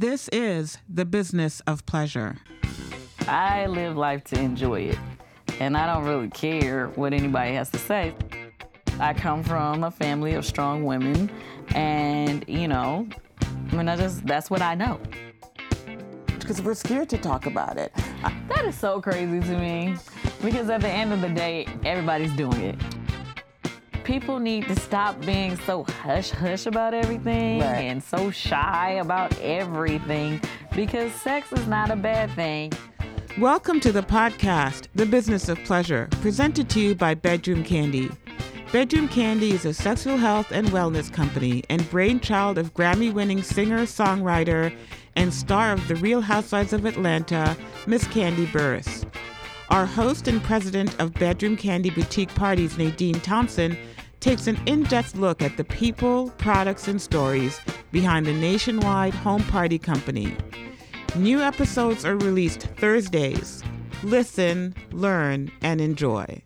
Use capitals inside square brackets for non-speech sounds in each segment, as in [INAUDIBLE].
This is the business of pleasure. I live life to enjoy it, and I don't really care what anybody has to say. I come from a family of strong women, and you know, I mean, I just that's what I know. Because we're scared to talk about it. That is so crazy to me, because at the end of the day, everybody's doing it. People need to stop being so hush hush about everything Right. and so shy about everything, because sex is not a bad thing. Welcome to the podcast, The Business of Pleasure, presented to you by Bedroom Kandi. Bedroom Kandi is a sexual health and wellness company and brainchild of Grammy winning singer, songwriter, and star of The Real Housewives of Atlanta, Miss Kandi Burruss. Our host and president of Bedroom Kandi Boutique Parties, Nadine Thompson, takes an in depth look at the people, products, and stories behind the nationwide home party company. New episodes are released Thursdays. Listen, learn, and enjoy.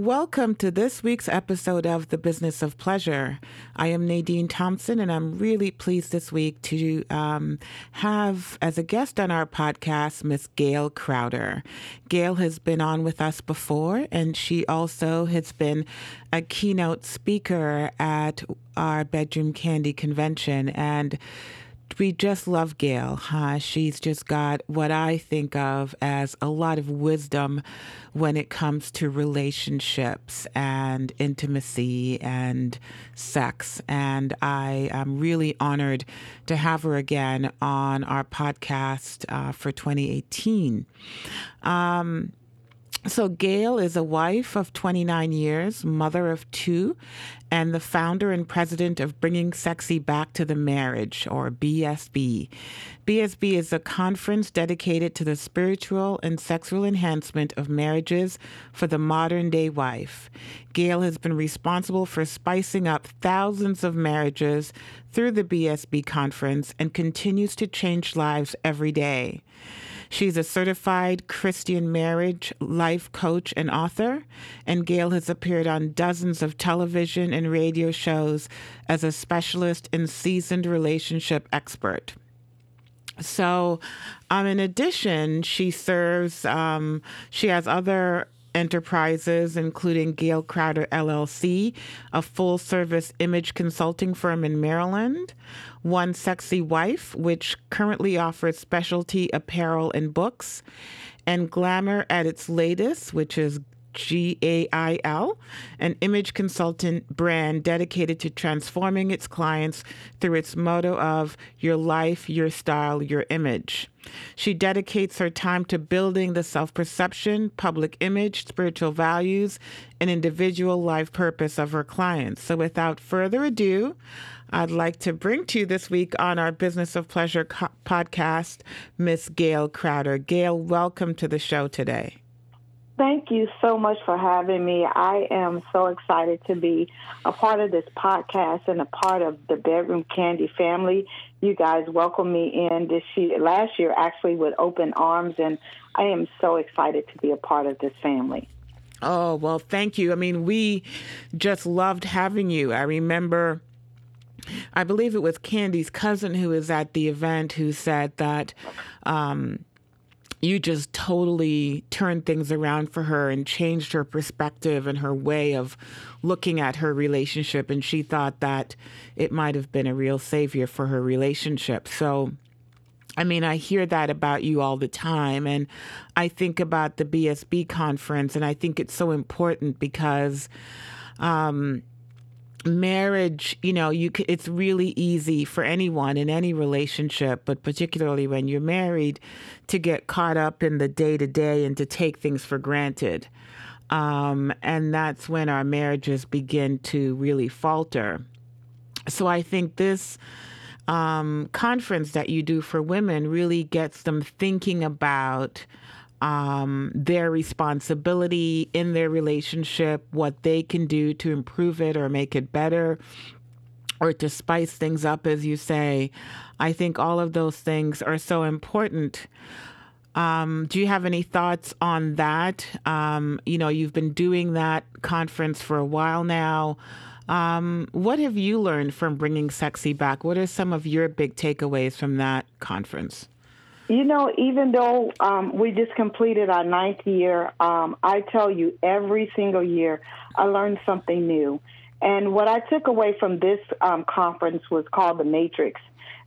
Welcome to this week's episode of The Business of Pleasure. I am Nadine Thompson, and I'm really pleased this week to um, have as a guest on our podcast Miss Gail Crowder. Gail has been on with us before, and she also has been a keynote speaker at our Bedroom Kandi convention. And we just love Gail. Huh? She's just got what I think of as a lot of wisdom when it comes to relationships and intimacy and sex. And I am really honored to have her again on our podcast uh, for 2018. Um, so, Gail is a wife of 29 years, mother of two, and the founder and president of Bringing Sexy Back to the Marriage, or BSB. BSB is a conference dedicated to the spiritual and sexual enhancement of marriages for the modern day wife. Gail has been responsible for spicing up thousands of marriages through the BSB conference and continues to change lives every day. She's a certified Christian marriage life coach and author, and Gail has appeared on dozens of television and radio shows as a specialist and seasoned relationship expert. So, um, in addition, she serves, um, she has other enterprises, including Gail Crowder LLC, a full service image consulting firm in Maryland, One Sexy Wife, which currently offers specialty apparel and books, and Glamour at its latest, which is G A I L, an image consultant brand dedicated to transforming its clients through its motto of your life, your style, your image. She dedicates her time to building the self perception, public image, spiritual values, and individual life purpose of her clients. So, without further ado, I'd like to bring to you this week on our Business of Pleasure co- podcast, Miss Gail Crowder. Gail, welcome to the show today. Thank you so much for having me. I am so excited to be a part of this podcast and a part of the Bedroom Kandi family. You guys welcomed me in this year, last year actually with open arms, and I am so excited to be a part of this family. Oh, well, thank you. I mean, we just loved having you. I remember, I believe it was Kandi's cousin who was at the event who said that um, you just totally turned things around for her and changed her perspective and her way of looking at her relationship. And she thought that it might have been a real savior for her relationship. So, I mean, I hear that about you all the time. And I think about the BSB conference, and I think it's so important because um, marriage, you know, you it's really easy for anyone in any relationship, but particularly when you're married, to get caught up in the day to day and to take things for granted. Um, and that's when our marriages begin to really falter. So I think this um, conference that you do for women really gets them thinking about um, their responsibility in their relationship, what they can do to improve it or make it better, or to spice things up, as you say. I think all of those things are so important. Um, do you have any thoughts on that? Um, you know, you've been doing that conference for a while now. Um, what have you learned from bringing sexy back? What are some of your big takeaways from that conference? You know, even though um, we just completed our ninth year, um, I tell you, every single year I learned something new. And what I took away from this um, conference was called the Matrix.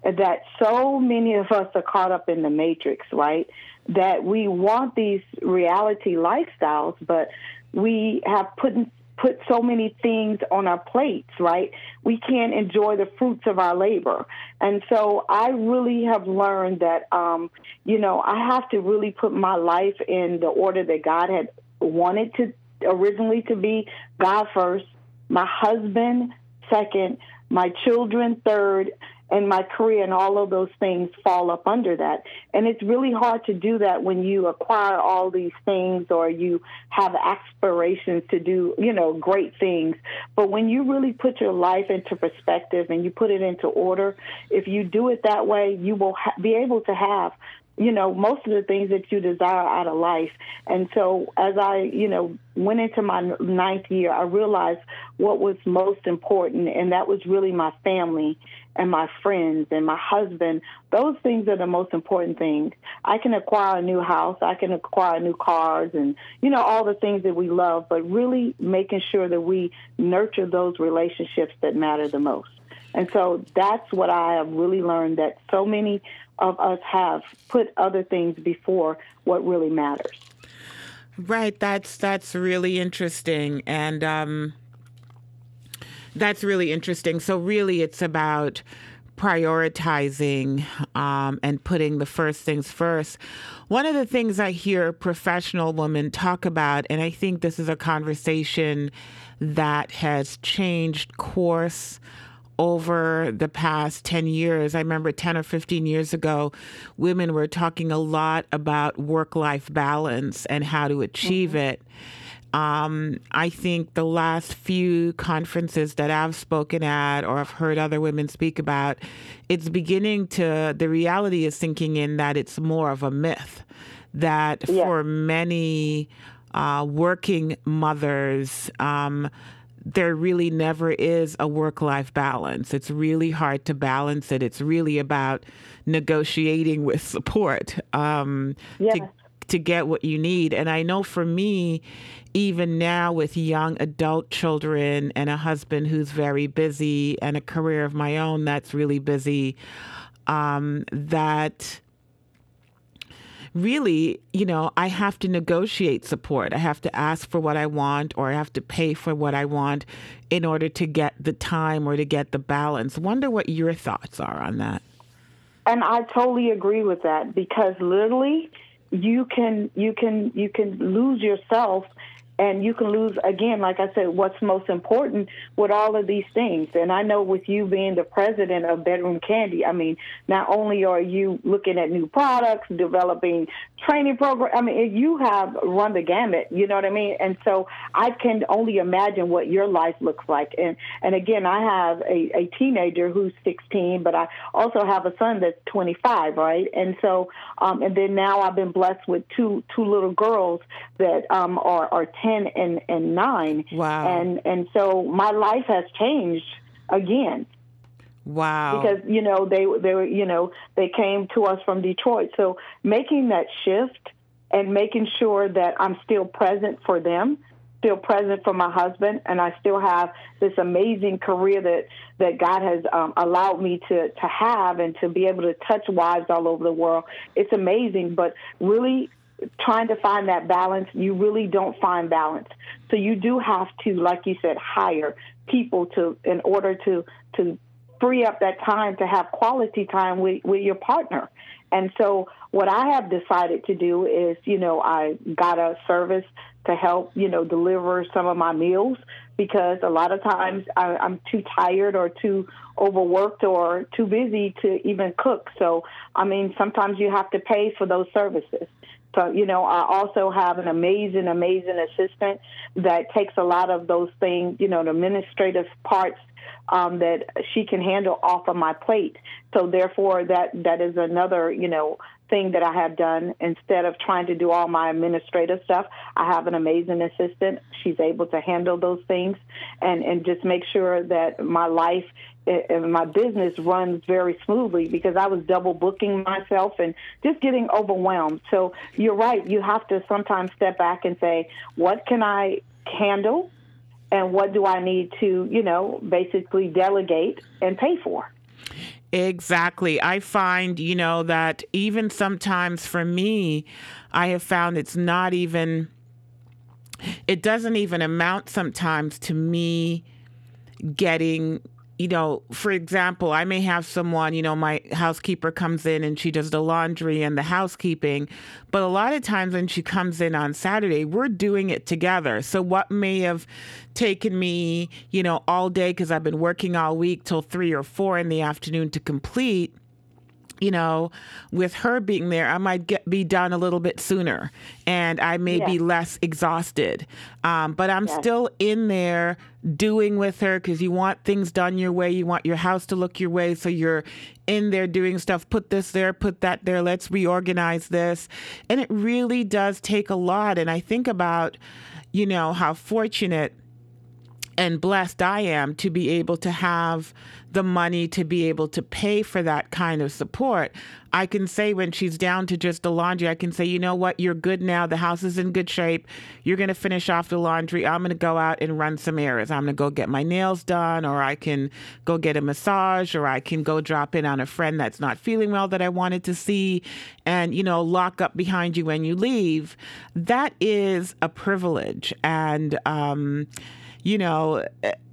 That so many of us are caught up in the Matrix, right? That we want these reality lifestyles, but we have put put so many things on our plates, right? We can't enjoy the fruits of our labor. And so I really have learned that, um, you know, I have to really put my life in the order that God had wanted to originally to be God first, my husband second, my children third, and my career and all of those things fall up under that. And it's really hard to do that when you acquire all these things or you have aspirations to do, you know, great things. But when you really put your life into perspective and you put it into order, if you do it that way, you will ha- be able to have you know, most of the things that you desire out of life. And so as I, you know, went into my ninth year, I realized what was most important, and that was really my family and my friends and my husband. Those things are the most important things. I can acquire a new house, I can acquire new cars, and, you know, all the things that we love, but really making sure that we nurture those relationships that matter the most. And so that's what I have really learned that so many of us have put other things before what really matters. Right. That's that's really interesting, and um, that's really interesting. So really, it's about prioritizing um, and putting the first things first. One of the things I hear professional women talk about, and I think this is a conversation that has changed course over the past 10 years. I remember 10 or 15 years ago, women were talking a lot about work life balance and how to achieve mm-hmm. it. Um, I think the last few conferences that I've spoken at or I've heard other women speak about, it's beginning to, the reality is sinking in that it's more of a myth. That yeah. for many uh, working mothers, um, there really never is a work life balance. It's really hard to balance it. It's really about negotiating with support um, yes. to, to get what you need. And I know for me, even now with young adult children and a husband who's very busy and a career of my own that's really busy, um, that really, you know, I have to negotiate support. I have to ask for what I want or I have to pay for what I want in order to get the time or to get the balance. Wonder what your thoughts are on that. And I totally agree with that because literally you can you can you can lose yourself and you can lose again like i said what's most important with all of these things. And i know with you being the president of bedroom candy i mean not only are you looking at new products developing training program i mean you have run the gamut you know what i mean? And so i can only imagine what your life looks like. And and again i have a, a teenager who's 16 but i also have a son that's 25 right? And so um and then now i've been blessed with two two little girls that um are are 10 and, and 9. Wow. And, and so my life has changed again. Wow. Because, you know, they, they were, you know, they came to us from Detroit. So making that shift and making sure that I'm still present for them, still present for my husband, and I still have this amazing career that that God has um, allowed me to to have and to be able to touch wives all over the world. It's amazing, but really trying to find that balance, you really don't find balance. So you do have to, like you said, hire people to in order to to free up that time to have quality time with, with your partner. And so what I have decided to do is, you know, I got a service to help, you know, deliver some of my meals because a lot of times I, I'm too tired or too overworked or too busy to even cook. So, I mean, sometimes you have to pay for those services. So, you know, I also have an amazing, amazing assistant that takes a lot of those things, you know, the administrative parts um, that she can handle off of my plate. So therefore, that that is another, you know, thing that I have done instead of trying to do all my administrative stuff. I have an amazing assistant. She's able to handle those things and, and just make sure that my life and my business runs very smoothly because I was double booking myself and just getting overwhelmed. So you're right. You have to sometimes step back and say, what can I handle? And what do I need to, you know, basically delegate and pay for? Exactly. I find, you know, that even sometimes for me, I have found it's not even, it doesn't even amount sometimes to me getting you know, for example, I may have someone, you know, my housekeeper comes in and she does the laundry and the housekeeping, but a lot of times when she comes in on Saturday, we're doing it together. So what may have taken me, you know, all day because I've been working all week till three or four in the afternoon to complete you know, with her being there, I might get be done a little bit sooner, and I may be less exhausted. Um, but I'm still in there doing with her because you want things done your way. You want your house to look your way, so you're in there doing stuff. Put this there, put that there. Let's reorganize this, and it really does take a lot. And I think about, you know, how fortunate and blessed I am to be able to have the money to be able to pay for that kind of support. I can say when she's down to just the laundry, I can say, you know what, you're good now. The house is in good shape. You're going to finish off the laundry. I'm going to go out and run some errands. I'm going to go get my nails done, or I can go get a massage, or I can go drop in on a friend that's not feeling well that I wanted to see and, you know, lock up behind you when you leave. That is a privilege. And, um, you know,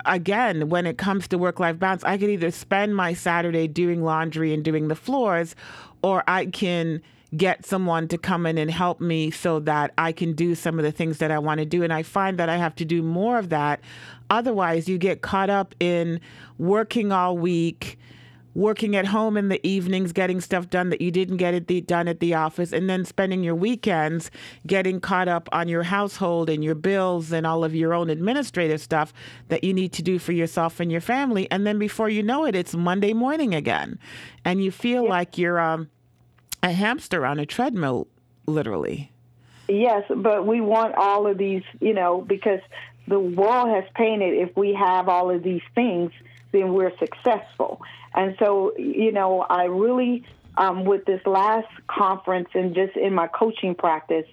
again, when it comes to work life balance, I could either spend my Saturday doing laundry and doing the floors, or I can get someone to come in and help me so that I can do some of the things that I want to do. And I find that I have to do more of that. Otherwise, you get caught up in working all week working at home in the evenings, getting stuff done that you didn't get it the, done at the office, and then spending your weekends getting caught up on your household and your bills and all of your own administrative stuff that you need to do for yourself and your family. And then before you know it, it's Monday morning again. And you feel yeah. like you're um, a hamster on a treadmill, literally. Yes, but we want all of these, you know, because the world has painted if we have all of these things, then we're successful. And so, you know, I really, um, with this last conference and just in my coaching practice,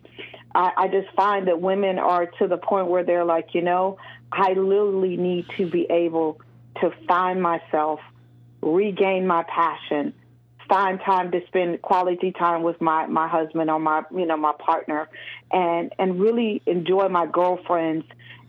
I, I just find that women are to the point where they're like, you know, I literally need to be able to find myself, regain my passion, find time to spend quality time with my my husband or my you know my partner and and really enjoy my girlfriends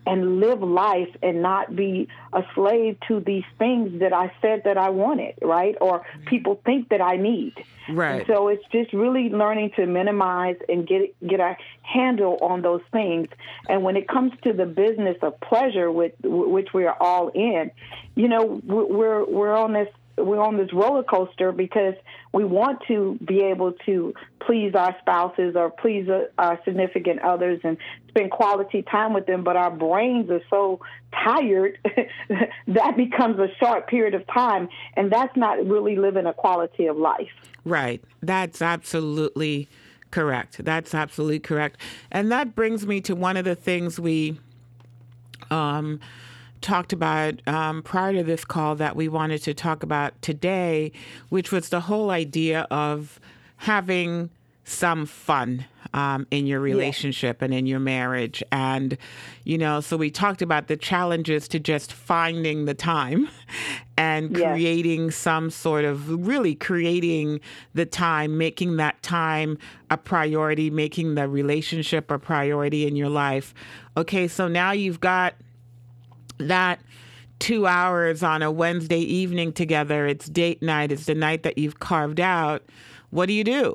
and live life and not be a slave to these things that I said that I wanted, right? Or people think that I need. Right. And so it's just really learning to minimize and get get a handle on those things. And when it comes to the business of pleasure, with which we are all in, you know, we're we're on this we're on this roller coaster because we want to be able to please our spouses or please our significant others and spend quality time with them, but our brains are so tired [LAUGHS] that becomes a short period of time, and that's not really living a quality of life. Right. That's absolutely correct. That's absolutely correct. And that brings me to one of the things we um, talked about um, prior to this call that we wanted to talk about today, which was the whole idea of having some fun um, in your relationship yeah. and in your marriage. And, you know, so we talked about the challenges to just finding the time [LAUGHS] and creating some sort of really creating the time, making that time a priority, making the relationship a priority in your life. Okay, so now you've got that two hours on a Wednesday evening together. It's date night. It's the night that you've carved out. What do you do?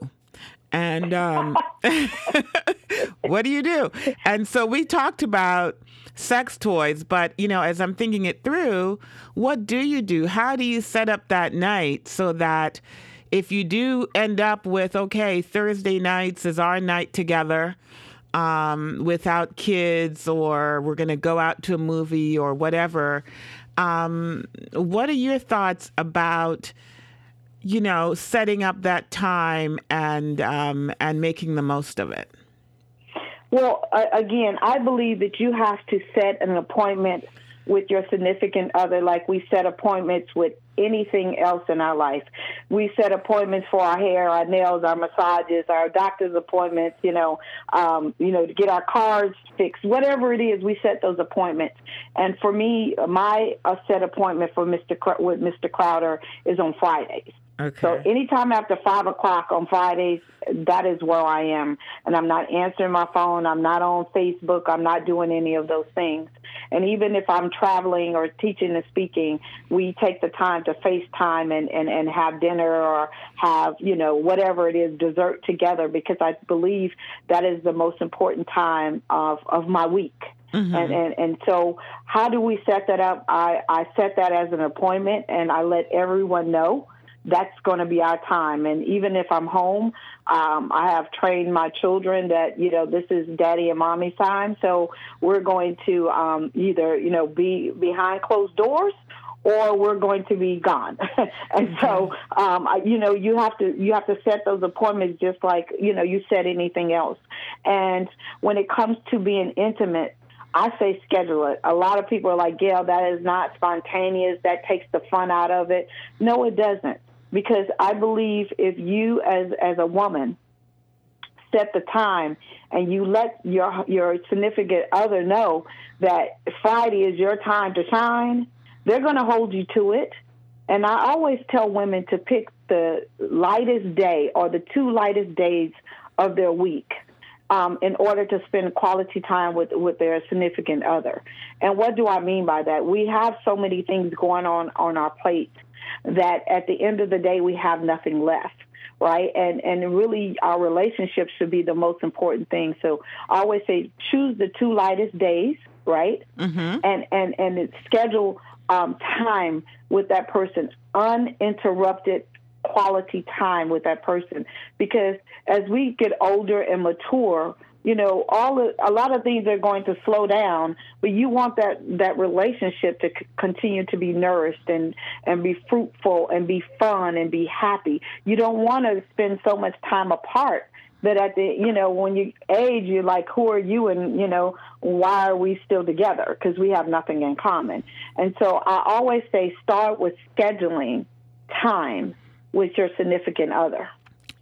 And um, [LAUGHS] what do you do? And so we talked about sex toys, but you know, as I'm thinking it through, what do you do? How do you set up that night so that if you do end up with, okay, Thursday nights is our night together, um, without kids or we're going to go out to a movie or whatever. Um, what are your thoughts about, you know, setting up that time and um, and making the most of it? Well, again, I believe that you have to set an appointment with your significant other like we set appointments with anything else in our life. We set appointments for our hair, our nails, our massages, our doctor's appointments, you know, um, you know, to get our cars fixed, whatever it is, we set those appointments. And for me, my uh, set appointment for Mr. Cr- with Mr. Crowder is on Fridays. Okay. So anytime after five o'clock on Fridays, that is where I am, and I'm not answering my phone. I'm not on Facebook. I'm not doing any of those things. And even if I'm traveling or teaching and speaking, we take the time to FaceTime and, and, and have dinner or have, you know, whatever it is, dessert together because I believe that is the most important time of, of my week. Mm-hmm. And, and and so how do we set that up? I, I set that as an appointment and I let everyone know that's going to be our time. And even if I'm home, um, I have trained my children that you know this is daddy and mommy's time. So we're going to um, either you know be behind closed doors or we're going to be gone. [LAUGHS] and so, um, you know, you have to you have to set those appointments just like you know you set anything else. And when it comes to being intimate, I say schedule it. A lot of people are like, Gail, that is not spontaneous. That takes the fun out of it. No, it doesn't because I believe if you as as a woman set the time and you let your your significant other know that Friday is your time to shine, they're going to hold you to it. And I always tell women to pick the lightest day or the two lightest days of their week. Um, in order to spend quality time with, with their significant other. And what do I mean by that? We have so many things going on on our plate that at the end of the day we have nothing left right? And and really our relationship should be the most important thing. So i always say choose the two lightest days right? Mm-hmm. and and and schedule um, time with that person uninterrupted quality time with that person. Because as we get older and mature you know, all a lot of things are going to slow down, but you want that that relationship to c- continue to be nourished and and be fruitful and be fun and be happy. You don't want to spend so much time apart that at the you know when you age you're like who are you and you know why are we still together because we have nothing in common. And so I always say start with scheduling time with your significant other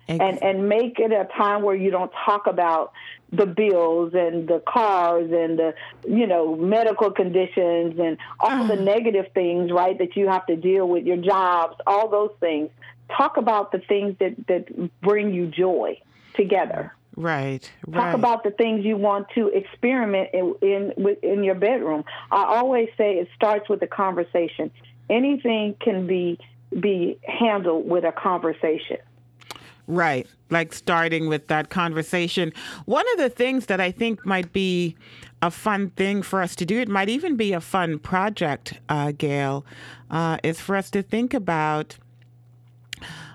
and and make it a time where you don't talk about the bills and the cars and the you know medical conditions and all the mm. negative things right that you have to deal with your jobs all those things. Talk about the things that that bring you joy together. Right talk right. about the things you want to experiment in in in your bedroom. I always say it starts with a conversation. Anything can be be handled with a conversation Right. Like starting with that conversation. One of the things that I think might be a fun thing for us to do, it might even be a fun project, uh, Gail, uh, is for us to think about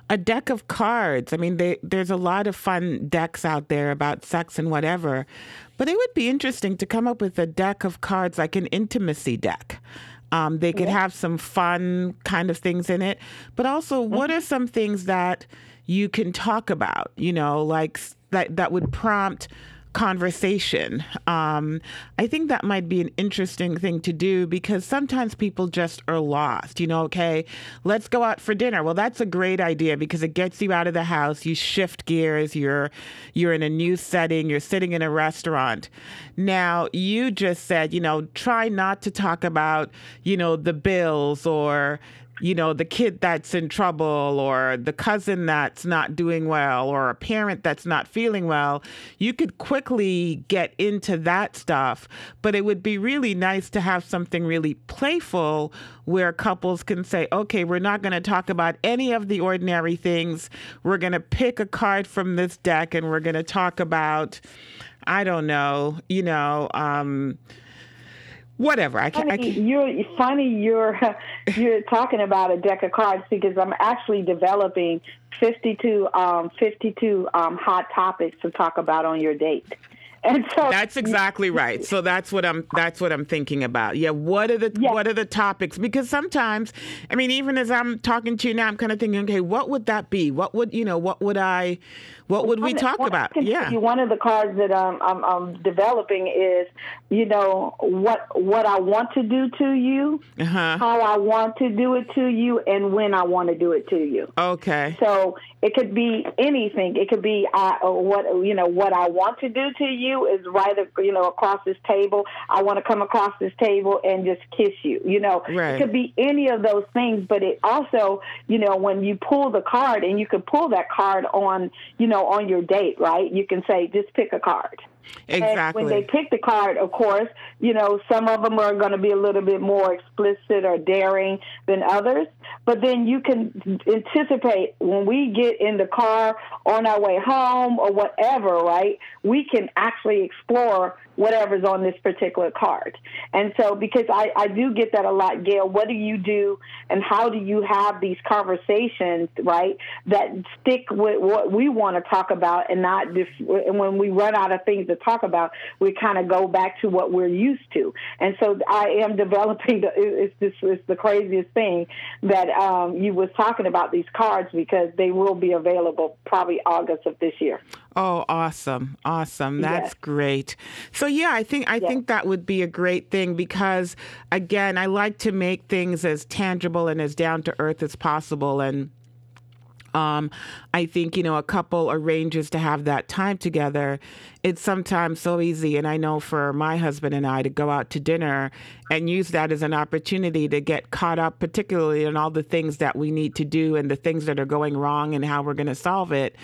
a deck of cards. I mean, they, there's a lot of fun decks out there about sex and whatever, but it would be interesting to come up with a deck of cards like an intimacy deck. Um, they could yeah. have some fun kind of things in it, but also, mm-hmm. what are some things that you can talk about, you know, like that that would prompt conversation. Um, I think that might be an interesting thing to do because sometimes people just are lost. You know, okay, let's go out for dinner. Well, that's a great idea because it gets you out of the house. You shift gears. You're you're in a new setting. You're sitting in a restaurant. Now, you just said, you know, try not to talk about, you know, the bills or you know, the kid that's in trouble or the cousin that's not doing well or a parent that's not feeling well, you could quickly get into that stuff. But it would be really nice to have something really playful where couples can say, okay, we're not going to talk about any of the ordinary things. We're going to pick a card from this deck and we're going to talk about, I don't know, you know, um, whatever. I can't. Funny, You're funny. You're [LAUGHS] you're talking about a deck of cards because I'm actually developing 52 um, 52 um, hot topics to talk about on your date. [LAUGHS] And so That's exactly right. So that's what I'm that's what I'm thinking about. Yeah, what are the Yeah. what are the topics? Because sometimes, I mean, even as I'm talking to you now, I'm kind of thinking, okay, what would that be? What would you know? What would I? What would we talk one- about? Yeah. one of the cards that um, I'm, I'm developing is, you know, what what I want to do to you, Uh huh. how I want to do it to you, and when I want to do it to you. Okay. So it could be anything. It could be uh, what you know what I want to do to you is right you know across this table. I want to come across this table and just kiss you. You know, Right. it could be any of those things. But it also you know when you pull the card and you can pull that card on you know on your date, right? You can say just pick a card. And Exactly. when they pick the card, of course, you know, some of them are going to be a little bit more explicit or daring than others. But then you can anticipate when we get in the car on our way home or whatever, right? We can actually explore whatever's on this particular card. And so, because I, I do get that a lot, Gail, what do you do and how do you have these conversations, right, that stick with what we want to talk about and not just, and when we run out of things to talk about, we kind of go back to what we're used to. And so I am developing, the, it's, this, it's the craziest thing that um, you was talking about these cards because they will be available probably August of this year. Oh, awesome. Awesome. That's Yes. great. So yeah, I think I think that would be a great thing because again, I like to make things as tangible and as down to earth as possible and um, I think, you know, a couple arranges to have that time together. It's sometimes so easy. And I know for my husband and I to go out to dinner and use that as an opportunity to get caught up, particularly in all the things that we need to do and the things that are going wrong and how we're going to solve it,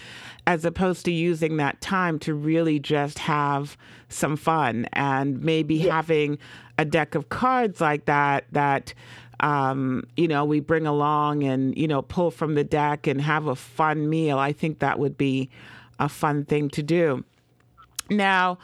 as opposed to using that time to really just have some fun and maybe having a deck of cards like that that um, you know, we bring along and, you know, pull from the deck and have a fun meal. I think that would be a fun thing to do. Now,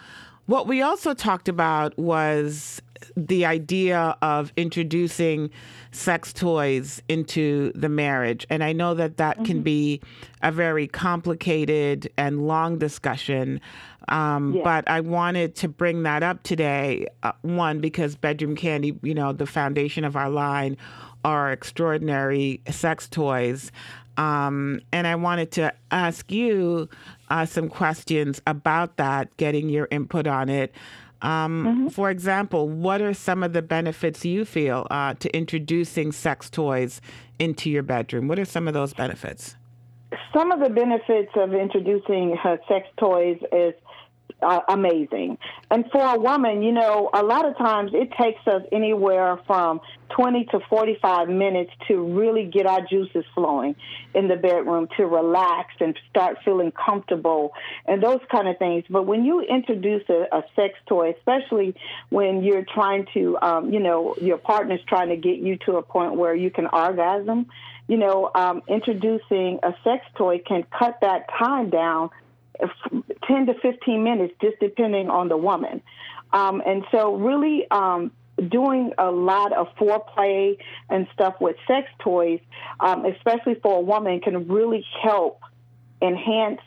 what we also talked about was the idea of introducing sex toys into the marriage. And I know that that can be a very complicated and long discussion. Um, Yeah. But I wanted to bring that up today. Uh, one, because Bedroom Kandi, you know, the foundation of our line are extraordinary sex toys. Um, and I wanted to ask you uh, some questions about that, getting your input on it. Um, For example, what are some of the benefits you feel uh, to introducing sex toys into your bedroom? What are some of those benefits? some of the benefits of introducing her sex toys is uh, amazing. And for a woman, you know, a lot of times it takes us anywhere from 20 to 45 minutes to really get our juices flowing in the bedroom, to relax and start feeling comfortable and those kind of things. But when you introduce a, a sex toy, especially when you're trying to, um, you know, your partner's trying to get you to a point where you can orgasm, you know, um, introducing a sex toy can cut that time down 10 to 15 minutes, just depending on the woman. Um, and so, really, um, doing a lot of foreplay and stuff with sex toys, um, especially for a woman, can really help enhance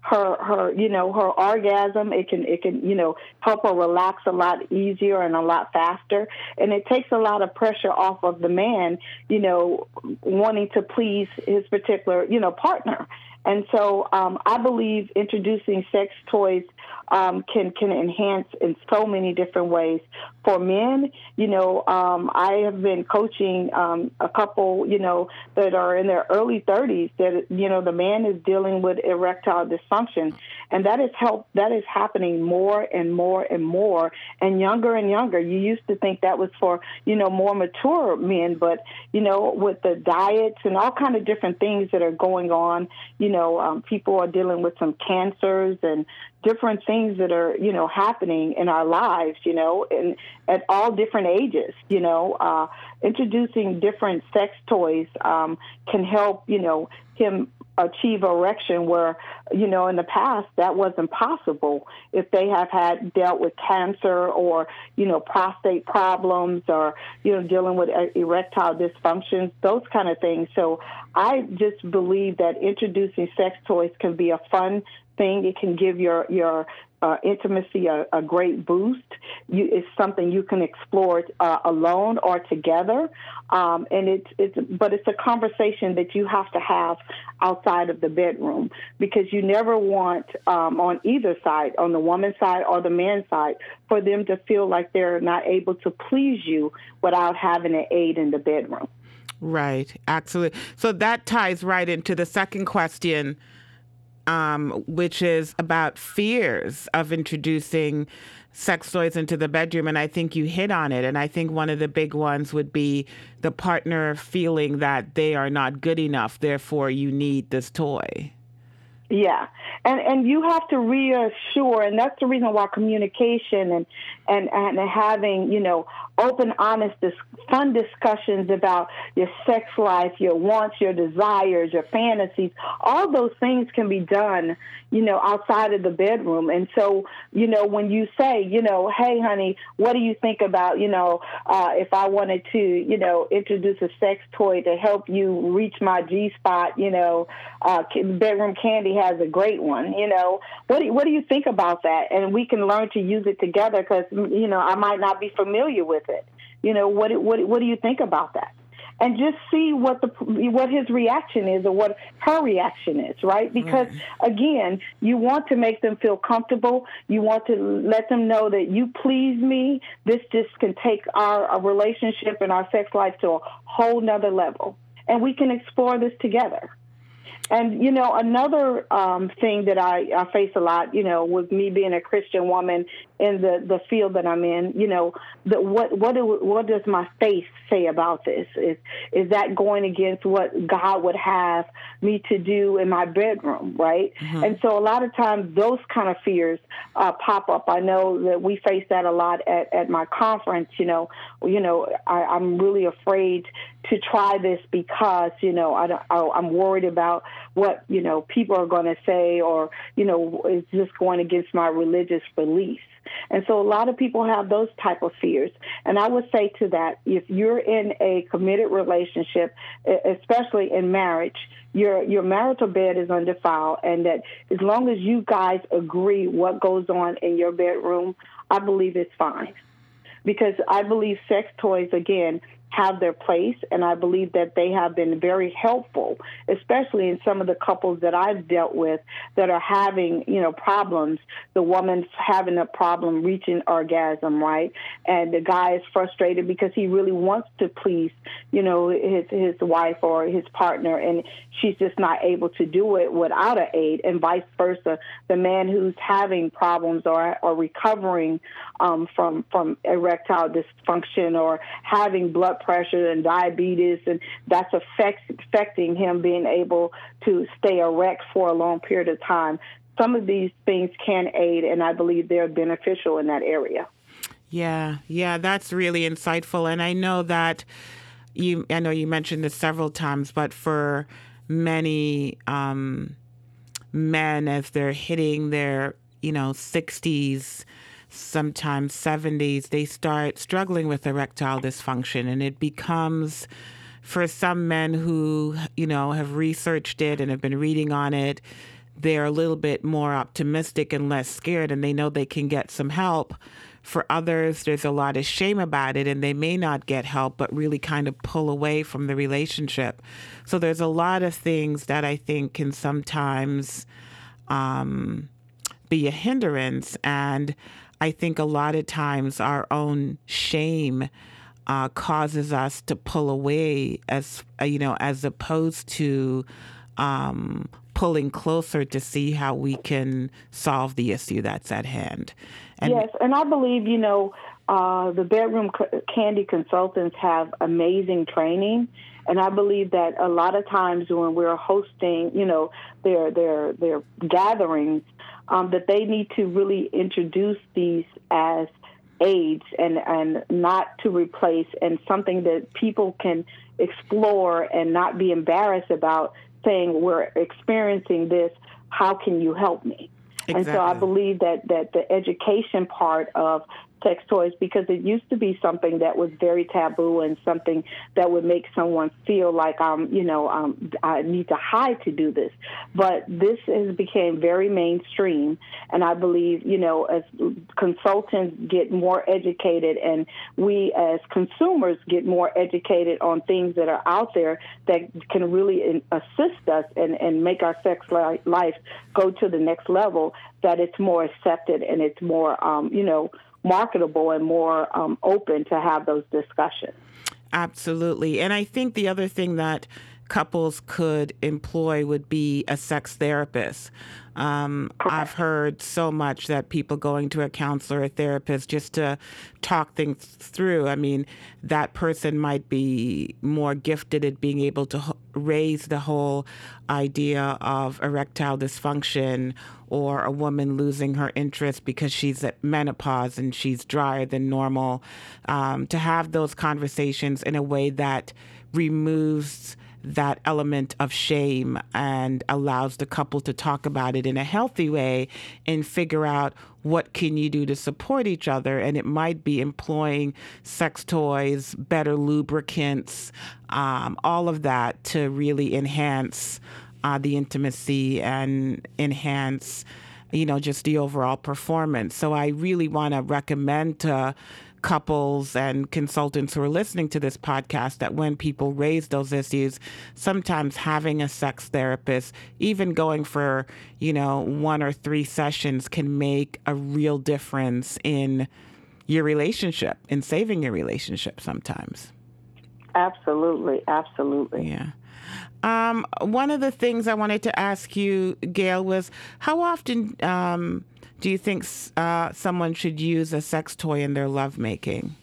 her her you know her orgasm. It can it can you know help her relax a lot easier and a lot faster. And it takes a lot of pressure off of the man you know wanting to please his particular you know partner and so um, I believe introducing sex toys um, can can enhance in so many different ways. For men, you know, um, I have been coaching um, a couple, you know, that are in their early 30s. That you know, the man is dealing with erectile dysfunction, and that is help. That is happening more and more and more, and younger and younger. You used to think that was for you know more mature men, but you know, with the diets and all kind of different things that are going on, you know, um, people are dealing with some cancers and different things that are you know happening in our lives you know and at all different ages you know uh introducing different sex toys um can help you know him achieve erection where you know in the past that wasn't possible if they have had dealt with cancer or you know prostate problems or you know dealing with erectile dysfunctions those kind of things. So i just believe that introducing sex toys can be a fun thing. It can give your your uh, intimacy a, a, great boost. You, it's something you can explore uh, alone or together, um, and it's it's but it's a conversation that you have to have outside of the bedroom because you never want um, on either side, on the woman's side or the man's side, for them to feel like they're not able to please you without having an aid in the bedroom. Right, absolutely. So that ties right into the second question um, which is about fears of introducing sex toys into the bedroom. And I think you hit on it. And I think one of the big ones would be the partner feeling that they are not good enough, therefore, you need this toy. Yeah, and and you have to reassure, and that's the reason why communication and and and having you know open, honest, fun discussions about your sex life, your wants, your desires, your fantasies. All those things can be done, you know, outside of the bedroom. And so, you know, when you say, you know, hey, honey, what do you think about, you know, uh, if I wanted to, you know, introduce a sex toy to help you reach my G spot, you know, uh, bedroom candy has a great one. You know, what do, what do you think about that? And we can learn to use it together because you know I might not be familiar with it. You know, what what what do you think about that? And just see what the what his reaction is or what her reaction is, right? Because mm-hmm. again, you want to make them feel comfortable. You want to let them know that you please me. This just can take our, our relationship and our sex life to a whole nother level, and we can explore this together. And you know, another um, thing that I, I face a lot, you know, with me being a Christian woman in the, the field that I'm in, you know, the, what what do, what does my faith say about this? Is is that going against what God would have me to do in my bedroom, right? Mm-hmm. And so a lot of times those kind of fears uh, pop up. I know that we face that a lot at, at my conference. You know, you know, I, I'm really afraid to try this because you know I, I I'm worried about what you know people are going to say or you know is just going against my religious beliefs? And so a lot of people have those type of fears. And i would say to that if you're in a committed relationship especially in marriage your your marital bed is undefiled and that as long as you guys agree what goes on in your bedroom i believe it's fine. Because i believe sex toys again have their place, and I believe that they have been very helpful, especially in some of the couples that I've dealt with that are having, you know, problems. The woman's having a problem reaching orgasm, right? And the guy is frustrated because he really wants to please, you know, his his wife or his partner, and she's just not able to do it without an aid, and vice versa. The man who's having problems or or recovering um, from from erectile dysfunction or having blood pressure and diabetes, and that's affect, affecting him being able to stay erect for a long period of time. Some of these things can aid, and I believe they're beneficial in that area. Yeah, yeah, that's really insightful. And I know that you, I know you mentioned this several times, but for many um, men, as they're hitting their, you know, 60s, sometimes 70s, they start struggling with erectile dysfunction, and it becomes for some men who, you know, have researched it and have been reading on it, they're a little bit more optimistic and less scared, and they know they can get some help. For others, there's a lot of shame about it, and they may not get help, but really kind of pull away from the relationship. So there's a lot of things that I think can sometimes um, be a hindrance. And I think a lot of times our own shame uh, causes us to pull away, as uh, you know, as opposed to um, pulling closer to see how we can solve the issue that's at hand. And yes, and I believe you know uh, the bedroom candy consultants have amazing training. And I believe that a lot of times when we're hosting, you know, their their their gatherings, um, that they need to really introduce these as aids and, and not to replace and something that people can explore and not be embarrassed about saying we're experiencing this how can you help me exactly. and so i believe that that the education part of sex toys because it used to be something that was very taboo and something that would make someone feel like um you know um I need to hide to do this. But this has become very mainstream and I believe you know as consultants get more educated and we as consumers get more educated on things that are out there that can really assist us and and make our sex life go to the next level that it's more accepted and it's more um you know marketable and more um, open to have those discussions. Absolutely. And I think the other thing that couples could employ would be a sex therapist. Um, I've heard so much that people going to a counselor or therapist just to talk things through. I mean, that person might be more gifted at being able to raise the whole idea of erectile dysfunction or a woman losing her interest because she's at menopause and she's drier than normal. Um, to have those conversations in a way that removes that element of shame and allows the couple to talk about it in a healthy way and figure out what can you do to support each other. And it might be employing sex toys better lubricants um, all of that to really enhance uh, the intimacy and enhance you know just the overall performance. So i really want to recommend to couples and consultants who are listening to this podcast that when people raise those issues, sometimes having a sex therapist, even going for, you know, one or three sessions can make a real difference in your relationship in saving your relationship sometimes. Absolutely, absolutely. Yeah. Um, one of the things I wanted to ask you, Gail, was how often um, do you think uh, someone should use a sex toy in their lovemaking?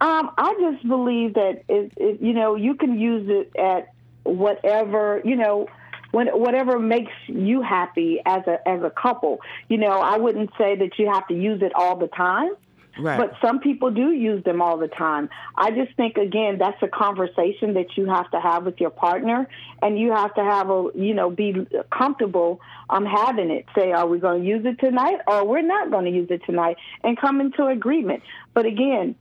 Um, I just believe that it, it, you know you can use it at whatever you know when, whatever makes you happy as a as a couple. You know, I wouldn't say that you have to use it all the time. Right. But some people do use them all the time. I just think again that's a conversation that you have to have with your partner, and you have to have a you know be comfortable um having it. Say, are we going to use it tonight, or we're not going to use it tonight, and come into agreement. But again,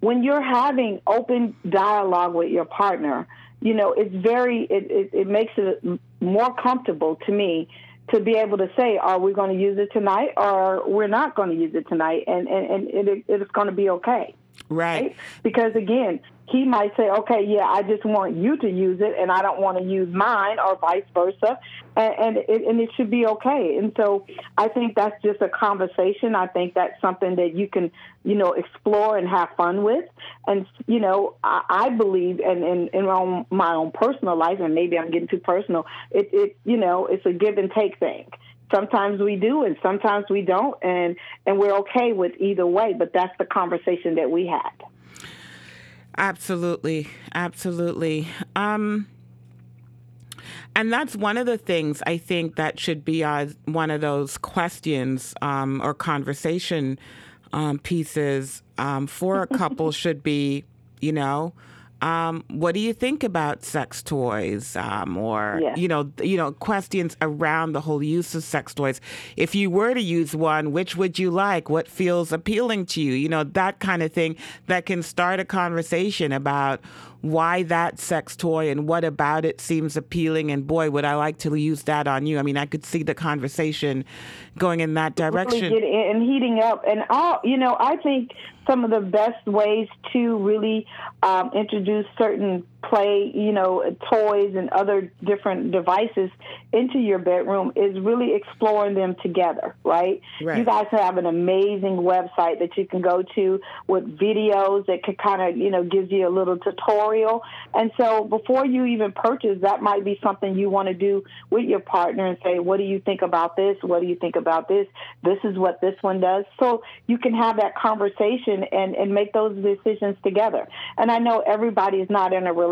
when you're having open dialogue with your partner, you know it's very it, it, it makes it more comfortable to me to be able to say, are we going to use it tonight or we're not going to use it tonight? And, and, and it, it's going to be okay. Right. right. Because again, he might say, okay, yeah, I just want you to use it and I don't want to use mine or vice versa. And, and, it, and it should be okay. And so I think that's just a conversation. I think that's something that you can, you know, explore and have fun with. And, you know, I, I believe, and in, in my, own, my own personal life, and maybe I'm getting too personal, it, it, you know, it's a give and take thing sometimes we do and sometimes we don't and and we're okay with either way but that's the conversation that we had Absolutely, absolutely. Um, and that's one of the things I think that should be uh, one of those questions um, or conversation um, pieces um, for a couple [LAUGHS] should be, you know, um, what do you think about sex toys um, or yes. you know you know questions around the whole use of sex toys? If you were to use one which would you like? What feels appealing to you? You know that kind of thing that can start a conversation about why that sex toy and what about it seems appealing. And boy would I like to use that on you. I mean I could see the conversation going in that direction. really and heating up and all you know I think some of the best ways to really um, introduce certain play, you know, toys and other different devices into your bedroom is really exploring them together, right? right. You guys have an amazing website that you can go to with videos that can kind of, you know, gives you a little tutorial. And so before you even purchase, that might be something you want to do with your partner and say, what do you think about this? What do you think about this? This is what this one does. So you can have that conversation and, and make those decisions together. And I know everybody is not in a relationship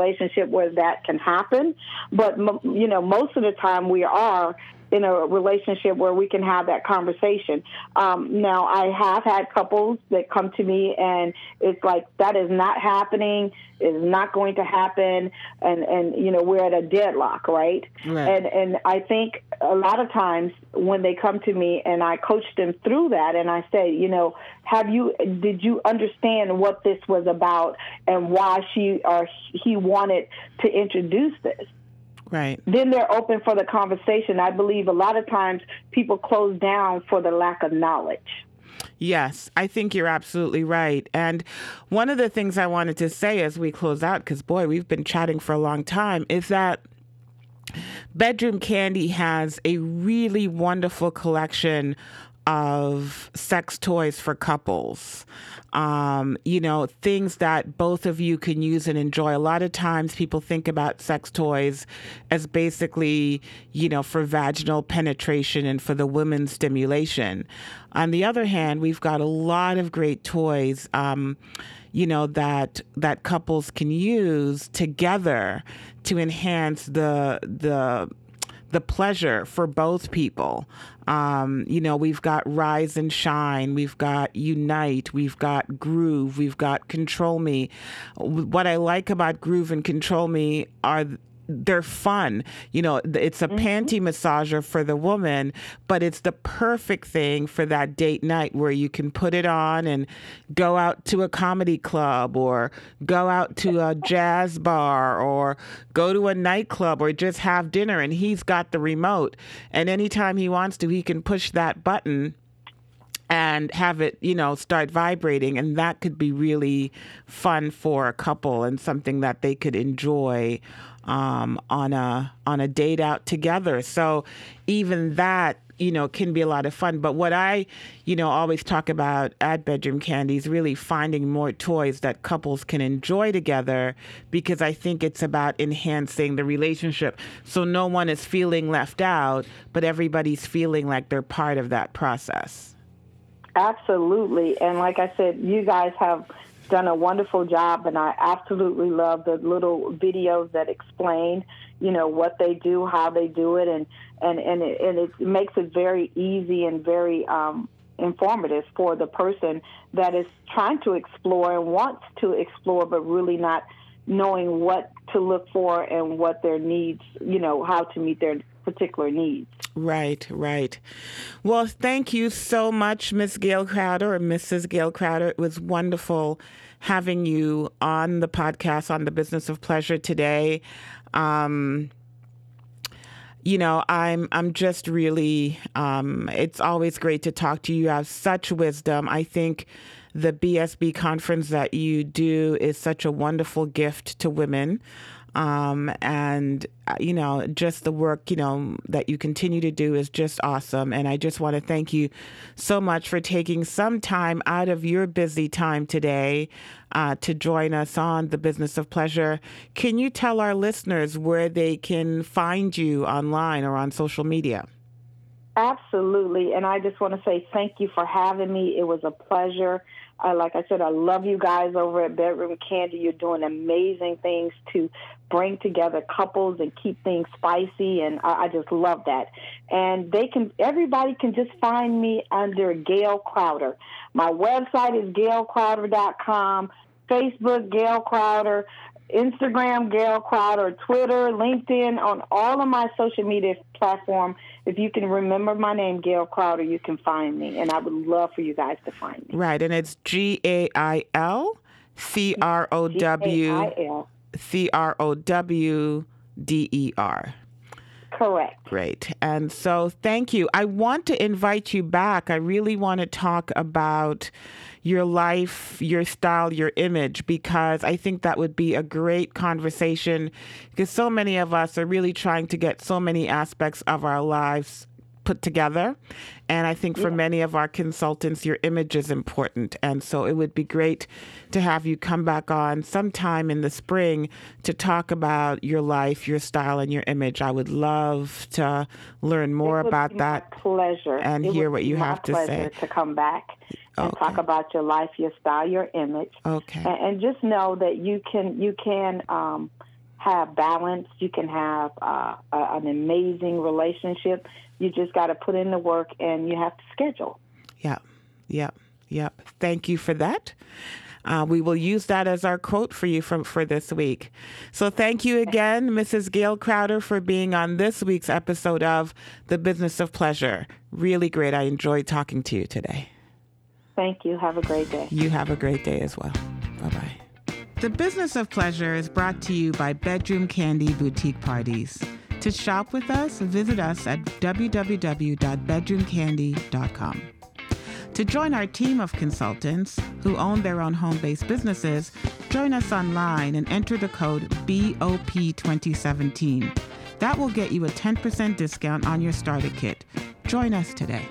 where that can happen, but you know most of the time we are, in a relationship where we can have that conversation. Um, now, I have had couples that come to me and it's like that is not happening, is not going to happen, and and you know we're at a deadlock, right? Right. And and I think a lot of times when they come to me and I coach them through that, and I say, you know, have you did you understand what this was about and why she or he wanted to introduce this? Right. then they're open for the conversation. I believe a lot of times people close down for the lack of knowledge. Yes, I think you're absolutely right. And one of the things I wanted to say as we close out, because boy, we've been chatting for a long time, is that Bedroom Kandi has a really wonderful collection of sex toys for couples. Um, you know, things that both of you can use and enjoy. A lot of times people think about sex toys as basically, you know, for vaginal penetration and for the women's stimulation. On the other hand, we've got a lot of great toys. Um, you know that that couples can use together to enhance the the the pleasure for both people. Um, you know, we've got Rise and Shine, we've got Unite, we've got Groove, we've got Control Me. What I like about Groove and Control Me are they're fun. You know, it's a mm-hmm. panty massager for the woman, but it's the perfect thing for that date night where you can put it on and go out to a comedy club or go out to a [LAUGHS] jazz bar or go to a nightclub or just have dinner and he's got the remote. And anytime he wants to, he can push that button and have it, you know, start vibrating. And that could be really fun for a couple and something that they could enjoy um, on a on a date out together. So even that you know can be a lot of fun but what i you know always talk about at Bedroom Kandi is really finding more toys that couples can enjoy together because i think it's about enhancing the relationship so no one is feeling left out but everybody's feeling like they're part of that process Absolutely. And like I said, you guys have done a wonderful job, and I absolutely love the little videos that explain, you know, what they do, how they do it, and and and it, and it makes it very easy and very um, informative for the person that is trying to explore and wants to explore, but really not knowing what to look for and what their needs, you know, how to meet their particular needs. Right, right. Well, thank you so much, Miss Gail Crowder Mrs. Gail Crowder. It was wonderful having you on the podcast on the business of pleasure today. Um, you know, I'm I'm just really. Um, it's always great to talk to you. You have such wisdom. I think the BSB conference that you do is such a wonderful gift to women. Um, and uh, you know, just the work you know that you continue to do is just awesome. And I just want to thank you so much for taking some time out of your busy time today uh, to join us on the Business of Pleasure. Can you tell our listeners where they can find you online or on social media? Absolutely. And I just want to say thank you for having me. It was a pleasure. Uh, like I said, I love you guys over at Bedroom Kandi. You're doing amazing things to bring together couples and keep things spicy, and I, I just love that. And they can, everybody can just find me under Gail Crowder. My website is gailcrowder.com, Facebook Gail Crowder, Instagram Gail Crowder, Twitter, LinkedIn, on all of my social media platform. If you can remember my name, Gail Crowder, you can find me, and I would love for you guys to find me. Right, and it's G A I L C R O W. C R O W D E R. Correct. Great. And so thank you. I want to invite you back. I really want to talk about your life, your style, your image, because I think that would be a great conversation because so many of us are really trying to get so many aspects of our lives put together. And I think for many of our consultants, your image is important. And so it would be great to have you come back on sometime in the spring to talk about your life, your style, and your image. I would love to learn more about that. Pleasure. and It hear what you have to pleasure say. To come back and Okay. talk about your life, your style, your image, Okay. and, and just know that you can you can um, have balance. You can have uh, an amazing relationship. You just got to put in the work and you have to schedule. Yep, yep, yep. Thank you for that. Uh, we will use that as our quote for you from for this week. So thank you again, Mrs. Gail Crowder, for being on this week's episode of The Business of Pleasure. Really great. I enjoyed talking to you today. Thank you. Have a great day. You have a great day as well. Bye bye. The Business of Pleasure is brought to you by Bedroom Kandi Boutique Parties. To shop with us, visit us at www.bedroomkandi.com. To join our team of consultants who own their own home based businesses, join us online and enter the code BOP2017. That will get you a 10% discount on your starter kit. Join us today.